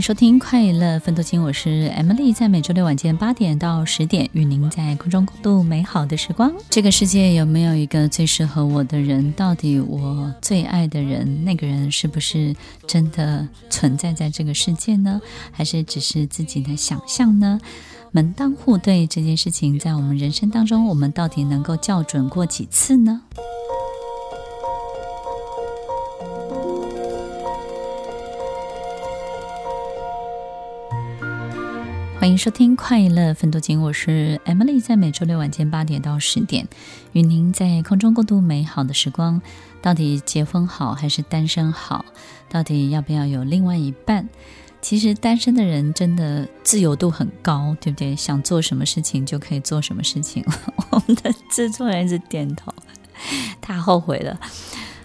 收听快乐分多金，我是 Emily，在每周六晚间八点到十点，与您在空中共度美好的时光。这个世界有没有一个最适合我的人？到底我最爱的人，那个人是不是真的存在在这个世界呢？还是只是自己的想象呢？门当户对这件事情，在我们人生当中，我们到底能够校准过几次呢？欢迎收听快乐分多金，我是 Emily，在每周六晚间八点到十点，与您在空中共度美好的时光。到底结婚好还是单身好？到底要不要有另外一半？其实单身的人真的自由度很高，对不对？想做什么事情就可以做什么事情。我们的制作人一直点头，他后悔了。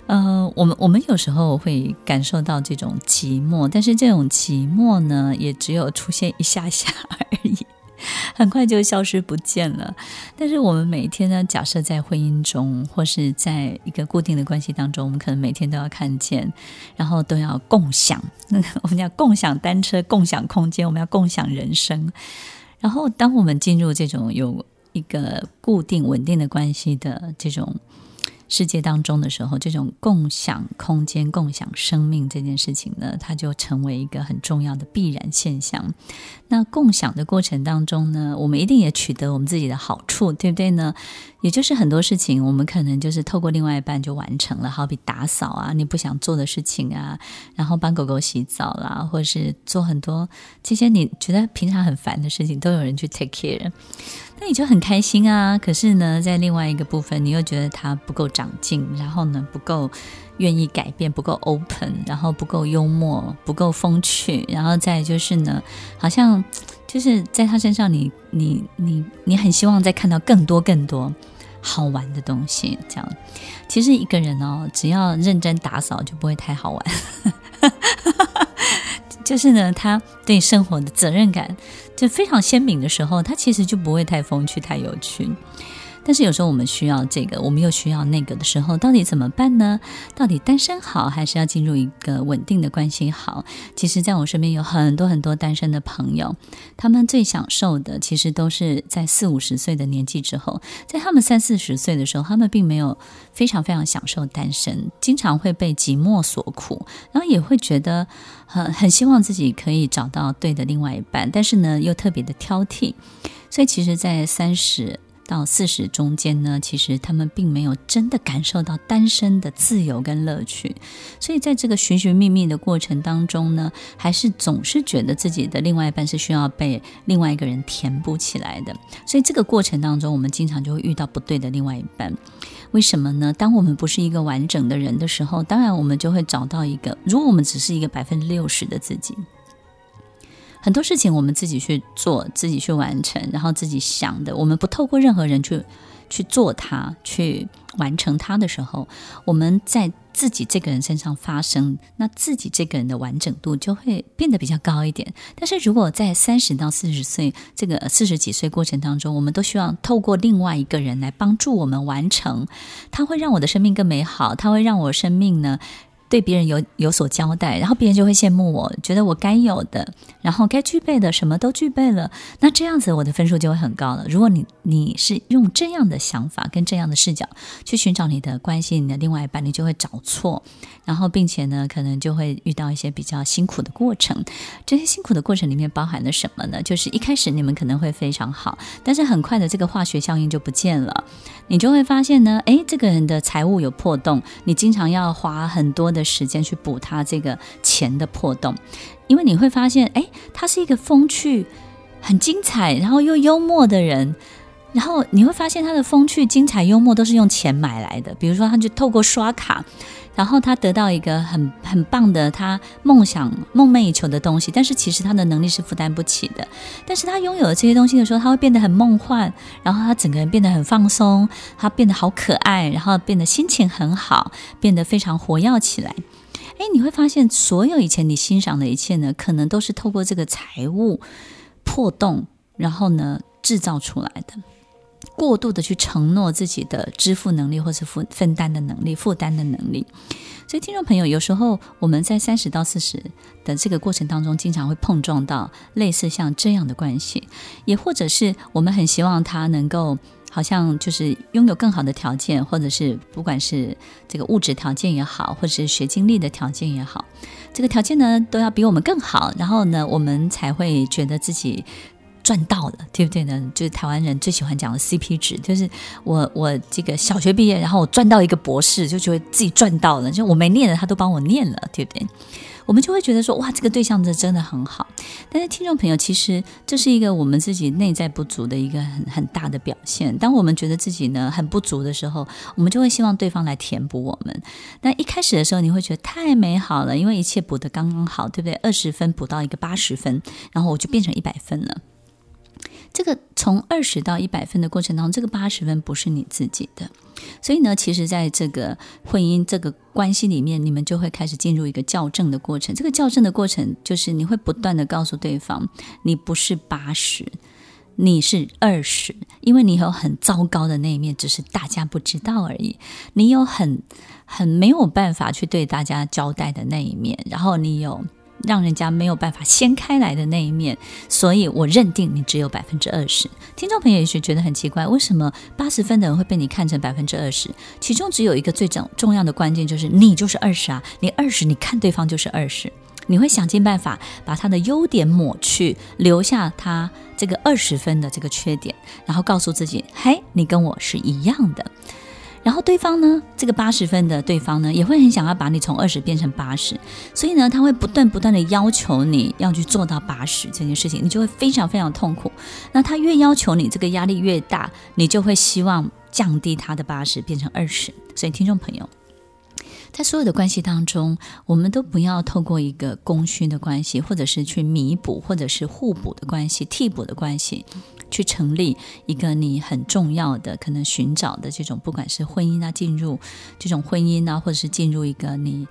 呃，我们我们有时候会感受到这种寂寞，但是这种寂寞呢，也只有出现一下下而已，很快就消失不见了。但是我们每天呢，假设在婚姻中，或是在一个固定的关系当中，我们可能每天都要看见，然后都要共享。我们叫共享单车，共享空间，我们要共享人生。然后，当我们进入这种有一个固定稳定的关系的这种。世界当中的时候，这种共享空间、共享生命这件事情呢，它就成为一个很重要的必然现象。那共享的过程当中呢，我们一定也取得我们自己的好处，对不对呢？也就是很多事情，我们可能就是透过另外一半就完成了，好比打扫啊，你不想做的事情啊，然后帮狗狗洗澡啦，或者是做很多这些你觉得平常很烦的事情，都有人去 take care，那你就很开心啊。可是呢，在另外一个部分，你又觉得他不够长进，然后呢，不够愿意改变，不够 open，然后不够幽默，不够风趣，然后再就是呢，好像就是在他身上你，你你你你很希望再看到更多更多。好玩的东西，这样，其实一个人哦，只要认真打扫，就不会太好玩。就是呢，他对生活的责任感就非常鲜明的时候，他其实就不会太风趣、太有趣。但是有时候我们需要这个，我们又需要那个的时候，到底怎么办呢？到底单身好，还是要进入一个稳定的关系好？其实，在我身边有很多很多单身的朋友，他们最享受的，其实都是在四五十岁的年纪之后，在他们三四十岁的时候，他们并没有非常非常享受单身，经常会被寂寞所苦，然后也会觉得很很希望自己可以找到对的另外一半，但是呢，又特别的挑剔，所以其实，在三十。到四十中间呢，其实他们并没有真的感受到单身的自由跟乐趣，所以在这个寻寻觅觅的过程当中呢，还是总是觉得自己的另外一半是需要被另外一个人填补起来的。所以这个过程当中，我们经常就会遇到不对的另外一半。为什么呢？当我们不是一个完整的人的时候，当然我们就会找到一个，如果我们只是一个百分之六十的自己。很多事情我们自己去做，自己去完成，然后自己想的，我们不透过任何人去去做它，去完成它的时候，我们在自己这个人身上发生，那自己这个人的完整度就会变得比较高一点。但是如果在三十到四十岁这个四十几岁过程当中，我们都希望透过另外一个人来帮助我们完成，它会让我的生命更美好，它会让我生命呢，对别人有有所交代，然后别人就会羡慕我，觉得我该有的，然后该具备的什么都具备了，那这样子我的分数就会很高了。如果你你是用这样的想法跟这样的视角去寻找你的关系，你的另外一半，你就会找错，然后并且呢，可能就会遇到一些比较辛苦的过程。这些辛苦的过程里面包含了什么呢？就是一开始你们可能会非常好，但是很快的这个化学效应就不见了，你就会发现呢，诶，这个人的财务有破洞，你经常要花很多的时间去补他这个钱的破洞，因为你会发现，哎，他是一个风趣、很精彩，然后又幽默的人。然后你会发现他的风趣、精彩、幽默都是用钱买来的。比如说，他就透过刷卡，然后他得到一个很很棒的他梦想、梦寐以求的东西，但是其实他的能力是负担不起的。但是他拥有了这些东西的时候，他会变得很梦幻，然后他整个人变得很放松，他变得好可爱，然后变得心情很好，变得非常活跃起来。哎，你会发现，所有以前你欣赏的一切呢，可能都是透过这个财务破洞，然后呢制造出来的。过度的去承诺自己的支付能力，或是负分担的能力、负担的能力。所以，听众朋友，有时候我们在三十到四十的这个过程当中，经常会碰撞到类似像这样的关系，也或者是我们很希望他能够好像就是拥有更好的条件，或者是不管是这个物质条件也好，或者是学经历的条件也好，这个条件呢都要比我们更好，然后呢，我们才会觉得自己。赚到了，对不对呢？就是台湾人最喜欢讲的 CP 值，就是我我这个小学毕业，然后我赚到一个博士，就觉得自己赚到了。就我没念的，他都帮我念了，对不对？我们就会觉得说，哇，这个对象这真的很好。但是听众朋友，其实这是一个我们自己内在不足的一个很很大的表现。当我们觉得自己呢很不足的时候，我们就会希望对方来填补我们。那一开始的时候，你会觉得太美好了，因为一切补得刚刚好，对不对？二十分补到一个八十分，然后我就变成一百分了。这个从二十到一百分的过程当中，这个八十分不是你自己的，所以呢，其实在这个婚姻这个关系里面，你们就会开始进入一个校正的过程。这个校正的过程就是你会不断的告诉对方，你不是八十，你是二十，因为你有很糟糕的那一面，只是大家不知道而已。你有很很没有办法去对大家交代的那一面，然后你有。让人家没有办法掀开来的那一面，所以我认定你只有百分之二十。听众朋友也许觉得很奇怪，为什么八十分的人会被你看成百分之二十？其中只有一个最重重要的关键，就是你就是二十啊！你二十，你看对方就是二十，你会想尽办法把他的优点抹去，留下他这个二十分的这个缺点，然后告诉自己：嘿，你跟我是一样的。然后对方呢，这个八十分的对方呢，也会很想要把你从二十变成八十，所以呢，他会不断不断的要求你要去做到八十这件事情，你就会非常非常痛苦。那他越要求你，这个压力越大，你就会希望降低他的八十变成二十。所以听众朋友，在所有的关系当中，我们都不要透过一个供需的关系，或者是去弥补，或者是互补的关系、替补的关系。去成立一个你很重要的可能寻找的这种，不管是婚姻啊，进入这种婚姻啊，或者是进入一个你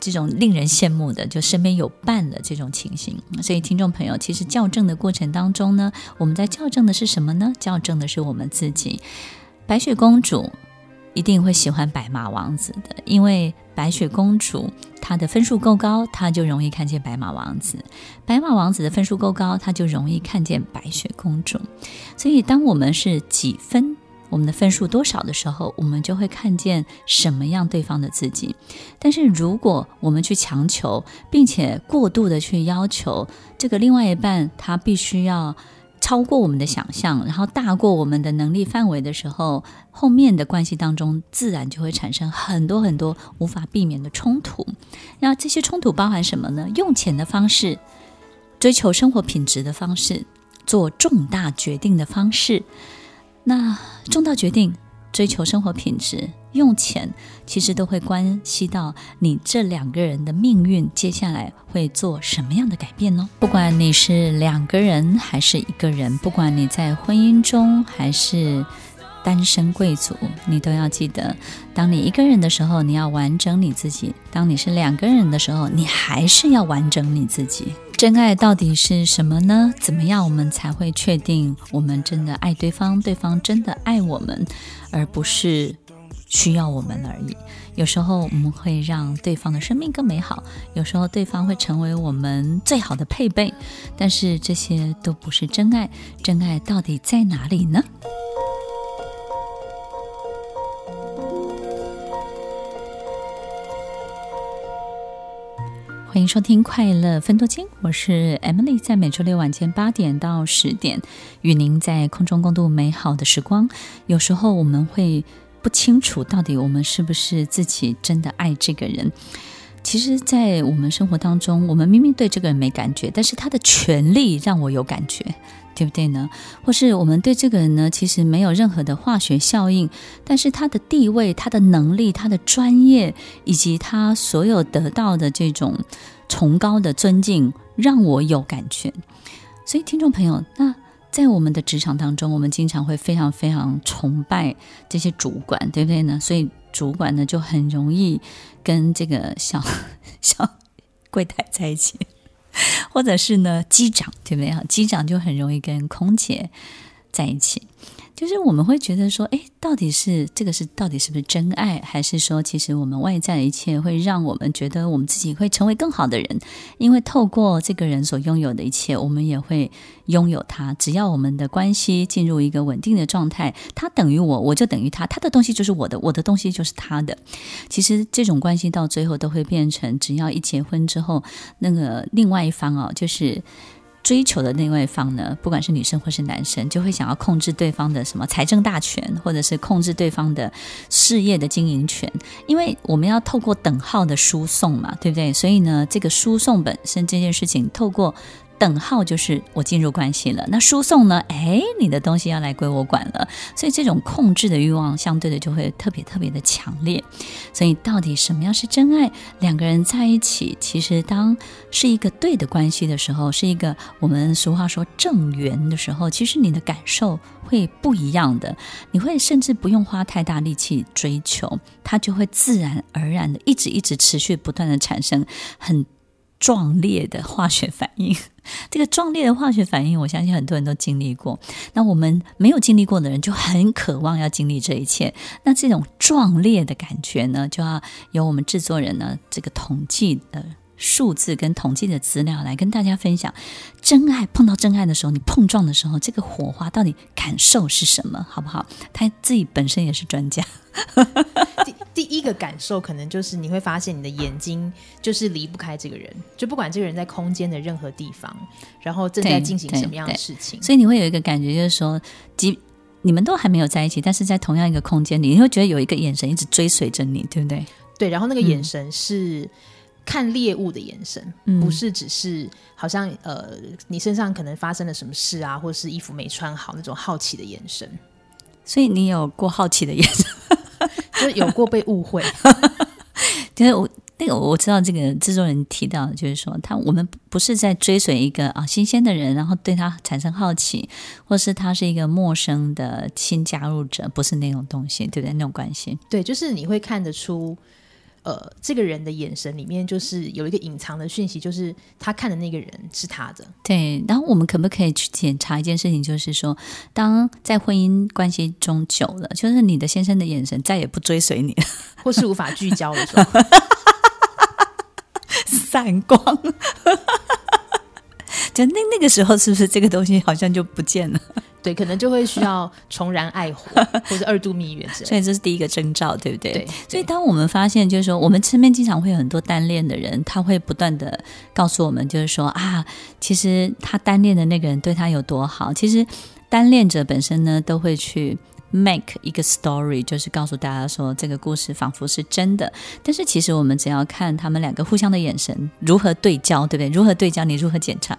这种令人羡慕的，就身边有伴的这种情形。所以，听众朋友，其实校正的过程当中呢，我们在校正的是什么呢？校正的是我们自己。白雪公主一定会喜欢白马王子的，因为白雪公主。她的分数够高，她就容易看见白马王子；白马王子的分数够高，他就容易看见白雪公主。所以，当我们是几分，我们的分数多少的时候，我们就会看见什么样对方的自己。但是，如果我们去强求，并且过度的去要求这个另外一半，他必须要。超过我们的想象，然后大过我们的能力范围的时候，后面的关系当中自然就会产生很多很多无法避免的冲突。那这些冲突包含什么呢？用钱的方式，追求生活品质的方式，做重大决定的方式。那重大决定。追求生活品质，用钱其实都会关系到你这两个人的命运，接下来会做什么样的改变呢？不管你是两个人还是一个人，不管你在婚姻中还是单身贵族，你都要记得，当你一个人的时候，你要完整你自己；当你是两个人的时候，你还是要完整你自己。真爱到底是什么呢？怎么样我们才会确定我们真的爱对方，对方真的爱我们，而不是需要我们而已？有时候我们会让对方的生命更美好，有时候对方会成为我们最好的配备，但是这些都不是真爱。真爱到底在哪里呢？欢迎收听《快乐分多金》，我是 Emily，在每周六晚间八点到十点，与您在空中共度美好的时光。有时候我们会不清楚，到底我们是不是自己真的爱这个人。其实，在我们生活当中，我们明明对这个人没感觉，但是他的权力让我有感觉，对不对呢？或是我们对这个人呢，其实没有任何的化学效应，但是他的地位、他的能力、他的专业，以及他所有得到的这种崇高的尊敬，让我有感觉。所以，听众朋友，那在我们的职场当中，我们经常会非常非常崇拜这些主管，对不对呢？所以。主管呢，就很容易跟这个小 小柜台在一起，或者是呢机长，对不对啊？机长就很容易跟空姐在一起。就是我们会觉得说，哎，到底是这个是到底是不是真爱，还是说，其实我们外在的一切会让我们觉得我们自己会成为更好的人？因为透过这个人所拥有的一切，我们也会拥有他。只要我们的关系进入一个稳定的状态，他等于我，我就等于他，他的东西就是我的，我的东西就是他的。其实这种关系到最后都会变成，只要一结婚之后，那个另外一方哦，就是。追求的那位方呢，不管是女生或是男生，就会想要控制对方的什么财政大权，或者是控制对方的事业的经营权，因为我们要透过等号的输送嘛，对不对？所以呢，这个输送本身这件事情，透过。等号就是我进入关系了，那输送呢？哎，你的东西要来归我管了，所以这种控制的欲望相对的就会特别特别的强烈。所以到底什么样是真爱？两个人在一起，其实当是一个对的关系的时候，是一个我们俗话说正缘的时候，其实你的感受会不一样的。你会甚至不用花太大力气追求，它就会自然而然的一直一直持续不断的产生很。壮烈的化学反应，这个壮烈的化学反应，我相信很多人都经历过。那我们没有经历过的人，就很渴望要经历这一切。那这种壮烈的感觉呢，就要由我们制作人呢，这个统计的。数字跟统计的资料来跟大家分享，真爱碰到真爱的时候，你碰撞的时候，这个火花到底感受是什么？好不好？他自己本身也是专家。第第一个感受可能就是你会发现你的眼睛就是离不开这个人，就不管这个人在空间的任何地方，然后正在进行什么样的事情，所以你会有一个感觉，就是说，即你们都还没有在一起，但是在同样一个空间里，你会觉得有一个眼神一直追随着你，对不对？对，然后那个眼神是。嗯看猎物的眼神，不是只是好像呃，你身上可能发生了什么事啊，或者是衣服没穿好那种好奇的眼神。所以你有过好奇的眼神，就是有过被误会。就是我那个我知道这个制作人提到，就是说他我们不是在追随一个啊新鲜的人，然后对他产生好奇，或是他是一个陌生的新加入者，不是那种东西，对不对？那种关系，对，就是你会看得出。呃，这个人的眼神里面就是有一个隐藏的讯息，就是他看的那个人是他的。对，然后我们可不可以去检查一件事情，就是说，当在婚姻关系中久了，就是你的先生的眼神再也不追随你，或是无法聚焦的时候，散 光。就那那个时候，是不是这个东西好像就不见了？对，可能就会需要重燃爱火，或者二度蜜月之类。所以这是第一个征兆，对不对？对。所以当我们发现，就是说，我们身边经常会有很多单恋的人，他会不断的告诉我们，就是说啊，其实他单恋的那个人对他有多好。其实单恋者本身呢，都会去 make 一个 story，就是告诉大家说，这个故事仿佛是真的。但是其实我们只要看他们两个互相的眼神如何对焦，对不对？如何对焦？你如何检查？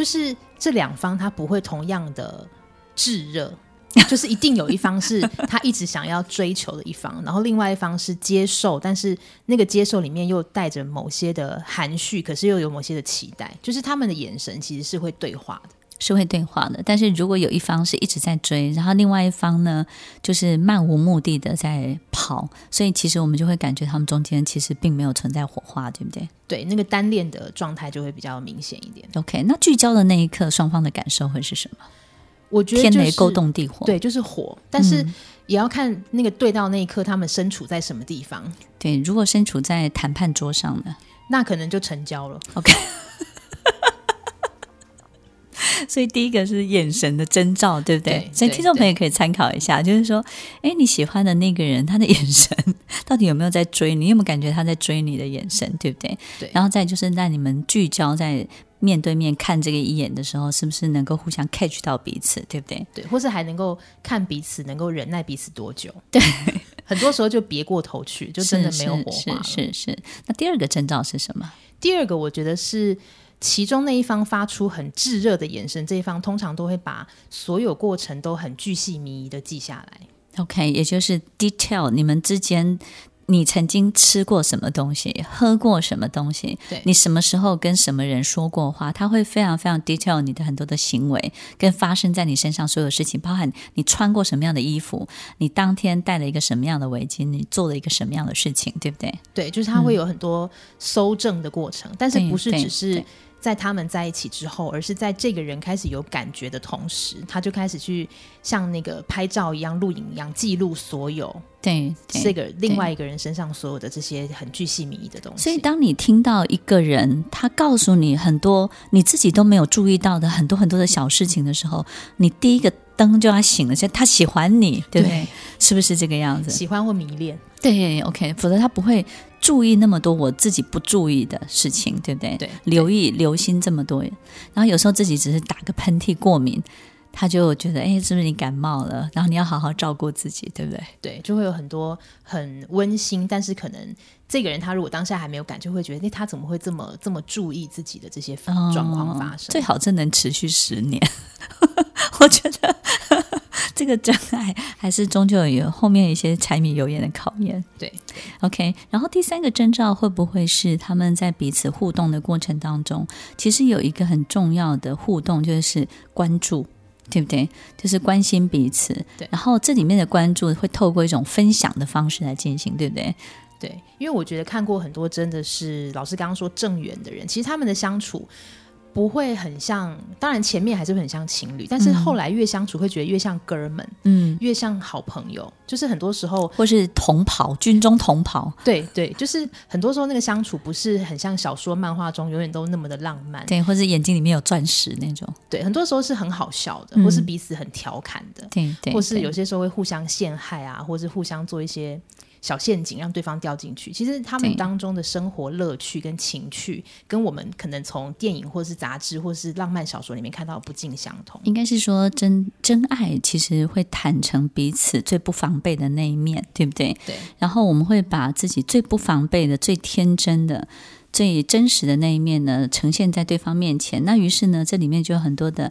就是这两方他不会同样的炙热，就是一定有一方是他一直想要追求的一方，然后另外一方是接受，但是那个接受里面又带着某些的含蓄，可是又有某些的期待，就是他们的眼神其实是会对话的。是会对话的，但是如果有一方是一直在追，然后另外一方呢，就是漫无目的的在跑，所以其实我们就会感觉他们中间其实并没有存在火花，对不对？对，那个单恋的状态就会比较明显一点。OK，那聚焦的那一刻，双方的感受会是什么？我觉得、就是、天雷勾动地火，对，就是火，但是也要看那个对到那一刻，他们身处在什么地方。对，如果身处在谈判桌上呢，那可能就成交了。OK。所以第一个是眼神的征兆，对不对？对，所以听众朋友可以参考一下，就是说，哎，你喜欢的那个人，他的眼神到底有没有在追你？有没有感觉他在追你的眼神，对不对？对。然后再就是在你们聚焦在面对面看这个一眼的时候，是不是能够互相 catch 到彼此，对不对？对，或是还能够看彼此能够忍耐彼此多久？对。很多时候就别过头去，就真的没有火花是是。那第二个征兆是什么？第二个我觉得是其中那一方发出很炙热的眼神，这一方通常都会把所有过程都很巨细靡遗的记下来。OK，也就是 detail 你们之间。你曾经吃过什么东西，喝过什么东西？对，你什么时候跟什么人说过话？他会非常非常 detail 你的很多的行为，跟发生在你身上所有事情，包含你穿过什么样的衣服，你当天戴了一个什么样的围巾，你做了一个什么样的事情，对不对？对，就是他会有很多搜证的过程，嗯、但是不是只是。在他们在一起之后，而是在这个人开始有感觉的同时，他就开始去像那个拍照一样、录影一样记录所有对这个另外一个人身上所有的这些很具细靡遗的东西。所以，当你听到一个人他告诉你很多你自己都没有注意到的很多很多的小事情的时候，你第一个灯就要醒了，就他喜欢你，对不对？对，是不是这个样子？喜欢或迷恋？对，OK，否则他不会。注意那么多我自己不注意的事情，对不对？对，留意留心这么多，然后有时候自己只是打个喷嚏过敏，他就觉得哎，是不是你感冒了？然后你要好好照顾自己，对不对？对，就会有很多很温馨，但是可能这个人他如果当下还没有感，就会觉得哎，他怎么会这么这么注意自己的这些状况发生？哦，最好这能持续十年，我觉得。这个真爱还是终究有后面一些柴米油盐的考验。对，OK。然后第三个征兆会不会是他们在彼此互动的过程当中，其实有一个很重要的互动，就是关注，对不对？就是关心彼此。对。然后这里面的关注会透过一种分享的方式来进行，对不对？对，因为我觉得看过很多真的是老师刚刚说正缘的人，其实他们的相处。不会很像，当然前面还是很像情侣，但是后来越相处会觉得越像哥们，嗯，越像好朋友。就是很多时候，或是同袍，军中同袍，对对，就是很多时候那个相处不是很像小说、漫画中永远都那么的浪漫，对，或是眼睛里面有钻石那种，对，很多时候是很好笑的，或是彼此很调侃的，对、或是有些时候会互相陷害啊，或是互相做一些。小陷阱让对方掉进去，其实他们当中的生活乐趣跟情趣，跟我们可能从电影或是杂志或是浪漫小说里面看到不尽相同。应该是说真真爱其实会坦诚彼此最不防备的那一面，对不对？对。然后我们会把自己最不防备的、最天真的、最真实的那一面呢，呈现在对方面前。那于是呢，这里面就有很多的。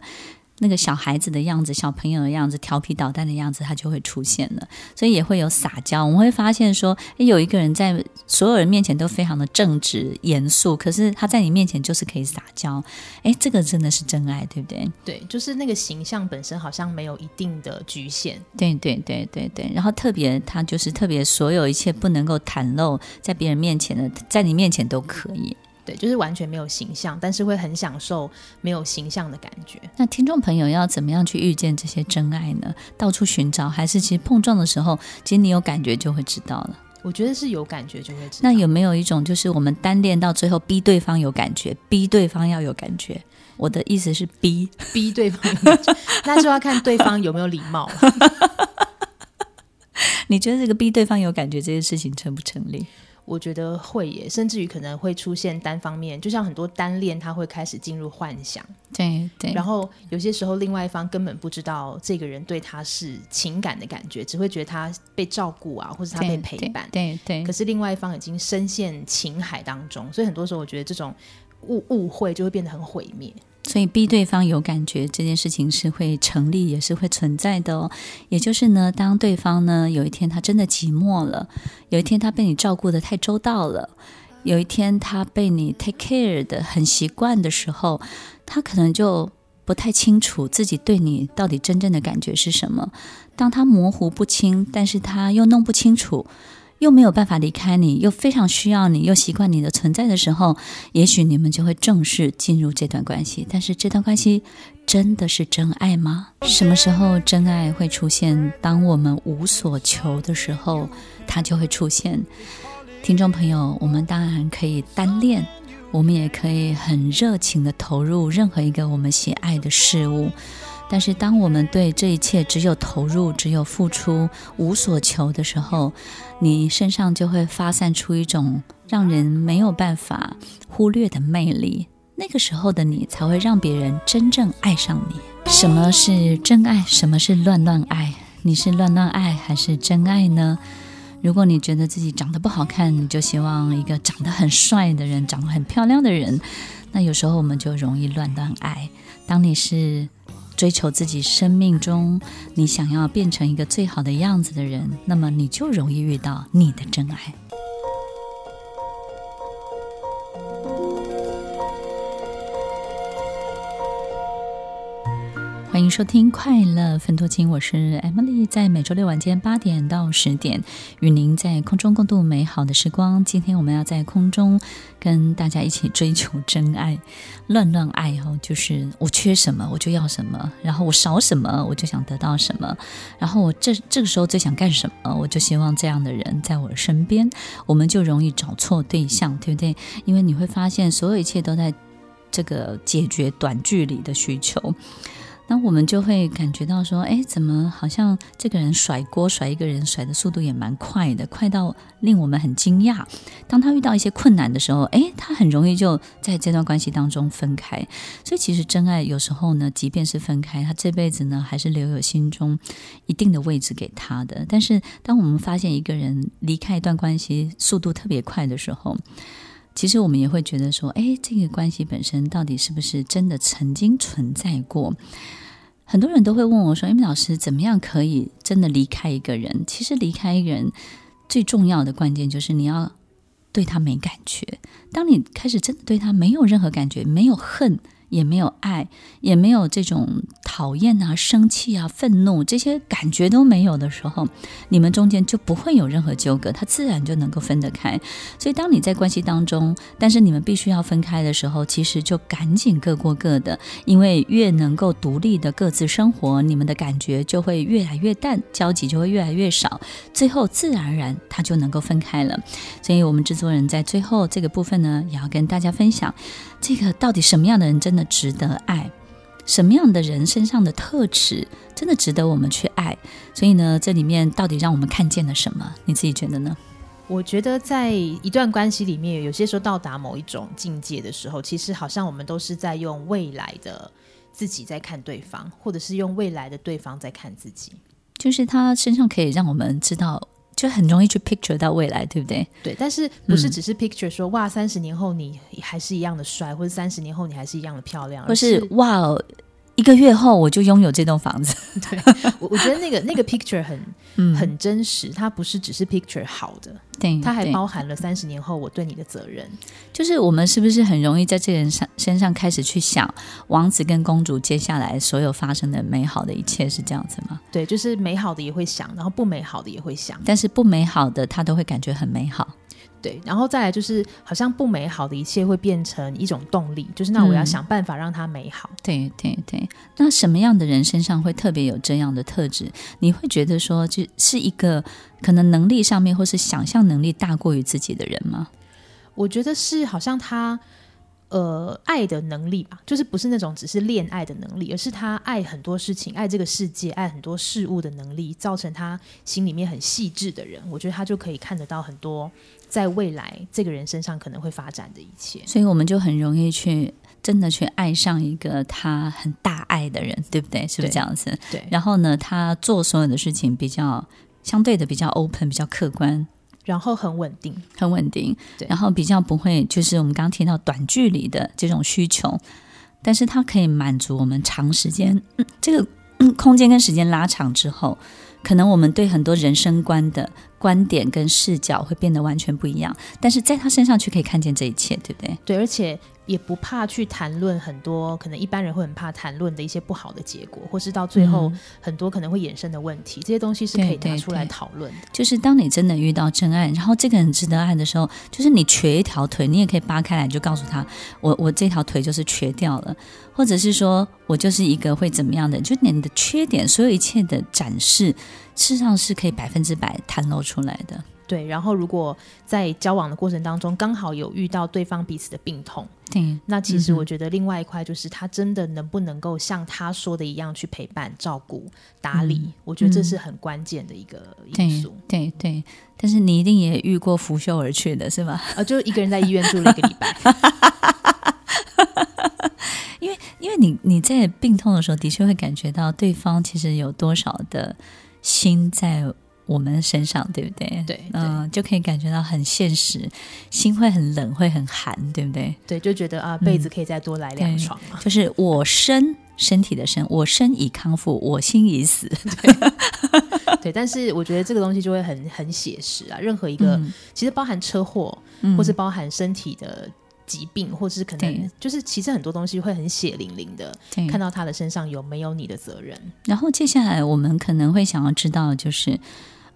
那个小孩子的样子，小朋友的样子，调皮捣蛋的样子，他就会出现了。所以也会有撒娇。我们会发现说，诶，有一个人在所有人面前都非常的正直严肃，可是他在你面前就是可以撒娇。诶，这个真的是真爱，对不对？对，就是那个形象本身好像没有一定的局限。对对对对对。然后特别，他就是特别，所有一切不能够袒露在别人面前的，在你面前都可以。对，就是完全没有形象，但是会很享受没有形象的感觉。那听众朋友要怎么样去遇见这些真爱呢？到处寻找，还是其实碰撞的时候，其实你有感觉就会知道了。我觉得是有感觉就会知道。那有没有一种，就是我们单恋到最后，逼对方有感觉，逼对方要有感觉？我的意思是逼逼对方有感觉，那就要看对方有没有礼貌了。你觉得这个逼对方有感觉这件事情成不成立？我觉得会耶，甚至于可能会出现单方面，就像很多单恋，他会开始进入幻想。对对。然后有些时候，另外一方根本不知道这个人对他是情感的感觉，只会觉得他被照顾啊，或者他被陪伴。对对，对。可是另外一方已经深陷情海当中，所以很多时候我觉得这种误误会就会变得很毁灭。所以逼对方有感觉这件事情是会成立，也是会存在的哦。也就是呢，当对方呢有一天他真的寂寞了，有一天他被你照顾得太周到了，有一天他被你 take care 的很习惯的时候，他可能就不太清楚自己对你到底真正的感觉是什么。当他模糊不清，但是他又弄不清楚。又没有办法离开你，又非常需要你，又习惯你的存在的时候，也许你们就会正式进入这段关系。但是这段关系真的是真爱吗？什么时候真爱会出现？当我们无所求的时候，它就会出现。听众朋友，我们当然可以单恋，我们也可以很热情地投入任何一个我们喜爱的事物。但是，当我们对这一切只有投入、只有付出、无所求的时候，你身上就会发散出一种让人没有办法忽略的魅力。那个时候的你，才会让别人真正爱上你。什么是真爱？什么是乱乱爱？你是乱乱爱还是真爱呢？如果你觉得自己长得不好看，你就希望一个长得很帅的人，长得很漂亮的人。那有时候我们就容易乱乱爱。当你是追求自己生命中你想要变成一个最好的样子的人，那么你就容易遇到你的真爱。欢迎收听《快乐分多金》，我是 Emily，在每周六晚间八点到十点，与您在空中共度美好的时光。今天我们要在空中跟大家一起追求真爱，乱乱爱哦，就是我缺什么我就要什么，然后我少什么我就想得到什么，然后我这这个时候最想干什么，我就希望这样的人在我身边，我们就容易找错对象，对不对？因为你会发现，所有一切都在这个解决短距离的需求。那我们就会感觉到说，哎，怎么好像这个人甩锅甩一个人甩的速度也蛮快的，快到令我们很惊讶。当他遇到一些困难的时候，哎，他很容易就在这段关系当中分开。所以其实真爱有时候呢，即便是分开，他这辈子呢还是留有心中一定的位置给他的。但是当我们发现一个人离开一段关系速度特别快的时候，其实我们也会觉得说，哎，这个关系本身到底是不是真的曾经存在过？很多人都会问我说：“哎，老师，怎么样可以真的离开一个人？其实离开一个人最重要的关键就是你要对他没感觉。当你开始真的对他没有任何感觉，没有恨。”也没有爱，也没有这种讨厌啊、生气啊、愤怒这些感觉都没有的时候，你们中间就不会有任何纠葛，他自然就能够分得开。所以，当你在关系当中，但是你们必须要分开的时候，其实就赶紧各过各的，因为越能够独立的各自生活，你们的感觉就会越来越淡，交集就会越来越少，最后自然而然他就能够分开了。所以我们制作人在最后这个部分呢，也要跟大家分享。这个到底什么样的人真的值得爱？什么样的人身上的特质真的值得我们去爱？所以呢，这里面到底让我们看见了什么？你自己觉得呢？我觉得在一段关系里面，有些时候到达某一种境界的时候，其实好像我们都是在用未来的自己在看对方，或者是用未来的对方在看自己。就是他身上可以让我们知道。就很容易去 picture 到未来，对不对？对，但是不是只是 picture 说、嗯、哇，三十年后你还是一样的帅，或者三十年后你还是一样的漂亮，或是哇。一个月后我就拥有这栋房子。对，我我觉得那个那个 picture 很、嗯、很真实，它不是只是 picture 好的，对，它还包含了三十年后我对你的责任。就是我们是不是很容易在这个人上身上开始去想王子跟公主接下来所有发生的美好的一切是这样子吗？对，就是美好的也会想，然后不美好的也会想，但是不美好的他都会感觉很美好。对，然后再来就是，好像不美好的一切会变成一种动力，就是那我要想办法让它美好。嗯、对对对，那什么样的人身上会特别有这样的特质？你会觉得说，就是一个可能能力上面或是想象能力大过于自己的人吗？我觉得是，好像他。呃，爱的能力吧，就是不是那种只是恋爱的能力，而是他爱很多事情，爱这个世界，爱很多事物的能力，造成他心里面很细致的人。我觉得他就可以看得到很多在未来这个人身上可能会发展的一切。所以我们就很容易去真的去爱上一个他很大爱的人，对不对？是不是这样子？对。对。然后呢，他做所有的事情比较相对的比较 open，比较客观。然后很稳定，很稳定，对，然后比较不会，就是我们刚刚提到短距离的这种需求，但是它可以满足我们长时间，嗯，这个空间跟时间拉长之后，可能我们对很多人生观的观点跟视角会变得完全不一样，但是在他身上却可以看见这一切，对不对？对，而且。也不怕去谈论很多可能一般人会很怕谈论的一些不好的结果，或是到最后很多可能会衍生的问题，嗯、这些东西是可以拿出来讨论的。对对对，就是当你真的遇到真爱，然后这个人值得爱的时候，就是你瘸一条腿，你也可以扒开来，就告诉他，我我这条腿就是瘸掉了，或者是说我就是一个会怎么样的，就你的缺点，所有一切的展示，事实上是可以百分之百袒露出来的。对，然后如果在交往的过程当中，刚好有遇到对方彼此的病痛，对，那其实我觉得另外一块就是他真的能不能够像他说的一样去陪伴、照顾、打理，嗯、我觉得这是很关键的一个因素。对对，对，但是你一定也遇过拂袖而去的是吧？呃，就一个人在医院住了一个礼拜，因为因为你你在病痛的时候，的确会感觉到对方其实有多少的心在。我们身上，对不对？对，嗯、呃，就可以感觉到很现实，心会很冷，会很寒，对不对？对，就觉得啊，被子可以再多来两床嘛。就是我身身体的身，我身已康复，我心已死。对，对，但是我觉得这个东西就会很很写实啊。任何一个，嗯、其实包含车祸，嗯、或是包含身体的。疾病，或是可能就是，其实很多东西会很血淋淋的看到他的身上有没有你的责任。然后接下来我们可能会想要知道，就是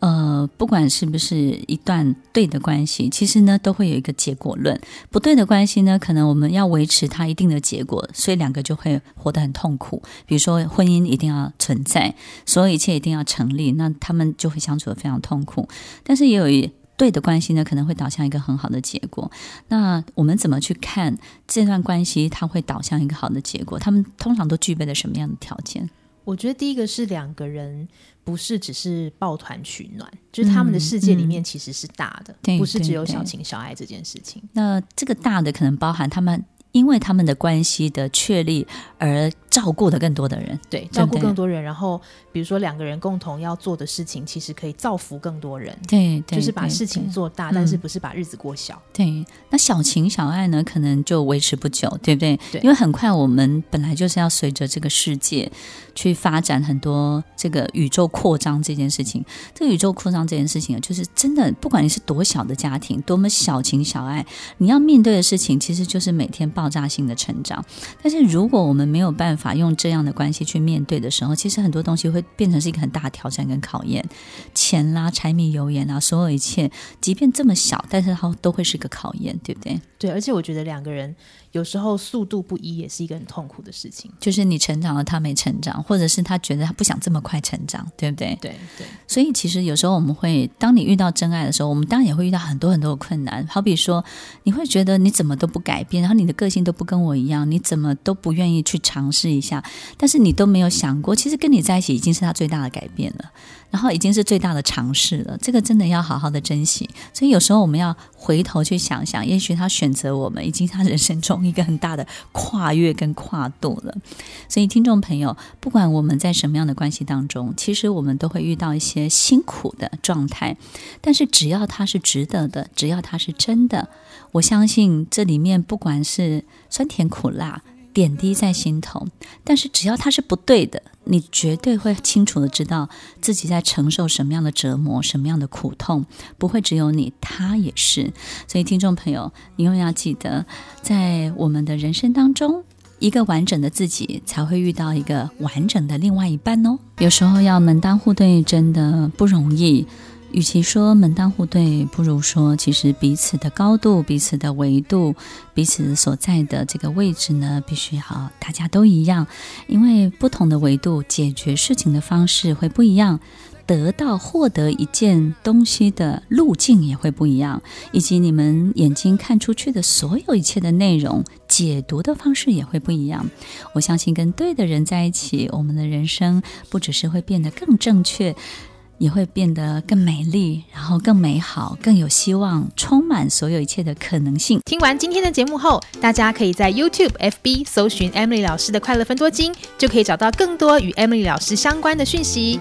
呃，不管是不是一段对的关系，其实呢都会有一个结果论。不对的关系呢，可能我们要维持它一定的结果，所以两个就会活得很痛苦。比如说婚姻一定要存在，所有一切一定要成立，那他们就会相处得非常痛苦。但是也有一。对的关系呢，可能会导向一个很好的结果。那我们怎么去看这段关系，它会导向一个好的结果？他们通常都具备了什么样的条件？我觉得第一个是两个人不是只是抱团取暖，就是他们的世界里面其实是大的，嗯嗯、不是只有小情小爱这件事情。那这个大的可能包含他们。因为他们的关系的确立而照顾的更多的人，对，照顾更多人。然后，比如说两个人共同要做的事情，其实可以造福更多人。对，对就是把事情做大，但是不是把日子过小。对，那小情小爱呢，可能就维持不久，对不对？对，因为很快我们本来就是要随着这个世界去发展很多这个宇宙扩张这件事情。这个宇宙扩张这件事情，就是真的，不管你是多小的家庭，多么小情小爱，你要面对的事情，其实就是每天爆炸性的成长，但是如果我们没有办法法用这样的关系去面对的时候，其实很多东西会变成是一个很大的挑战跟考验。钱啦、柴米油盐啊，所有一切，即便这么小，但是它都会是个考验，对不对？对，而且我觉得两个人。有时候速度不一也是一个很痛苦的事情，就是你成长了，他没成长，或者是他觉得他不想这么快成长，对不对？对对。所以其实有时候我们会，当你遇到真爱的时候，我们当然也会遇到很多很多的困难。好比说，你会觉得你怎么都不改变，然后你的个性都不跟我一样，你怎么都不愿意去尝试一下，但是你都没有想过，其实跟你在一起已经是他最大的改变了。然后已经是最大的尝试了，这个真的要好好的珍惜。所以有时候我们要回头去想想，也许他选择我们，已经他人生中一个很大的跨越跟跨度了。所以听众朋友，不管我们在什么样的关系当中，其实我们都会遇到一些辛苦的状态，但是只要他是值得的，只要他是真的，我相信这里面不管是酸甜苦辣。点滴在心头，但是只要他是不对的，你绝对会清楚的知道自己在承受什么样的折磨，什么样的苦痛，不会只有你，他也是。所以听众朋友，你永远要记得，在我们的人生当中，一个完整的自己才会遇到一个完整的另外一半哦。有时候要门当户对真的不容易。与其说门当户对，不如说其实彼此的高度、彼此的维度、彼此所在的这个位置呢，必须好大家都一样。因为不同的维度解决事情的方式会不一样，得到获得一件东西的路径也会不一样，以及你们眼睛看出去的所有一切的内容解读的方式也会不一样。我相信跟对的人在一起，我们的人生不只是会变得更正确。也会变得更美丽，然后更美好，更有希望，充满所有一切的可能性。听完今天的节目后，大家可以在 YouTube、FB 搜寻 Emily 老师的快乐分多金，就可以找到更多与 Emily 老师相关的讯息。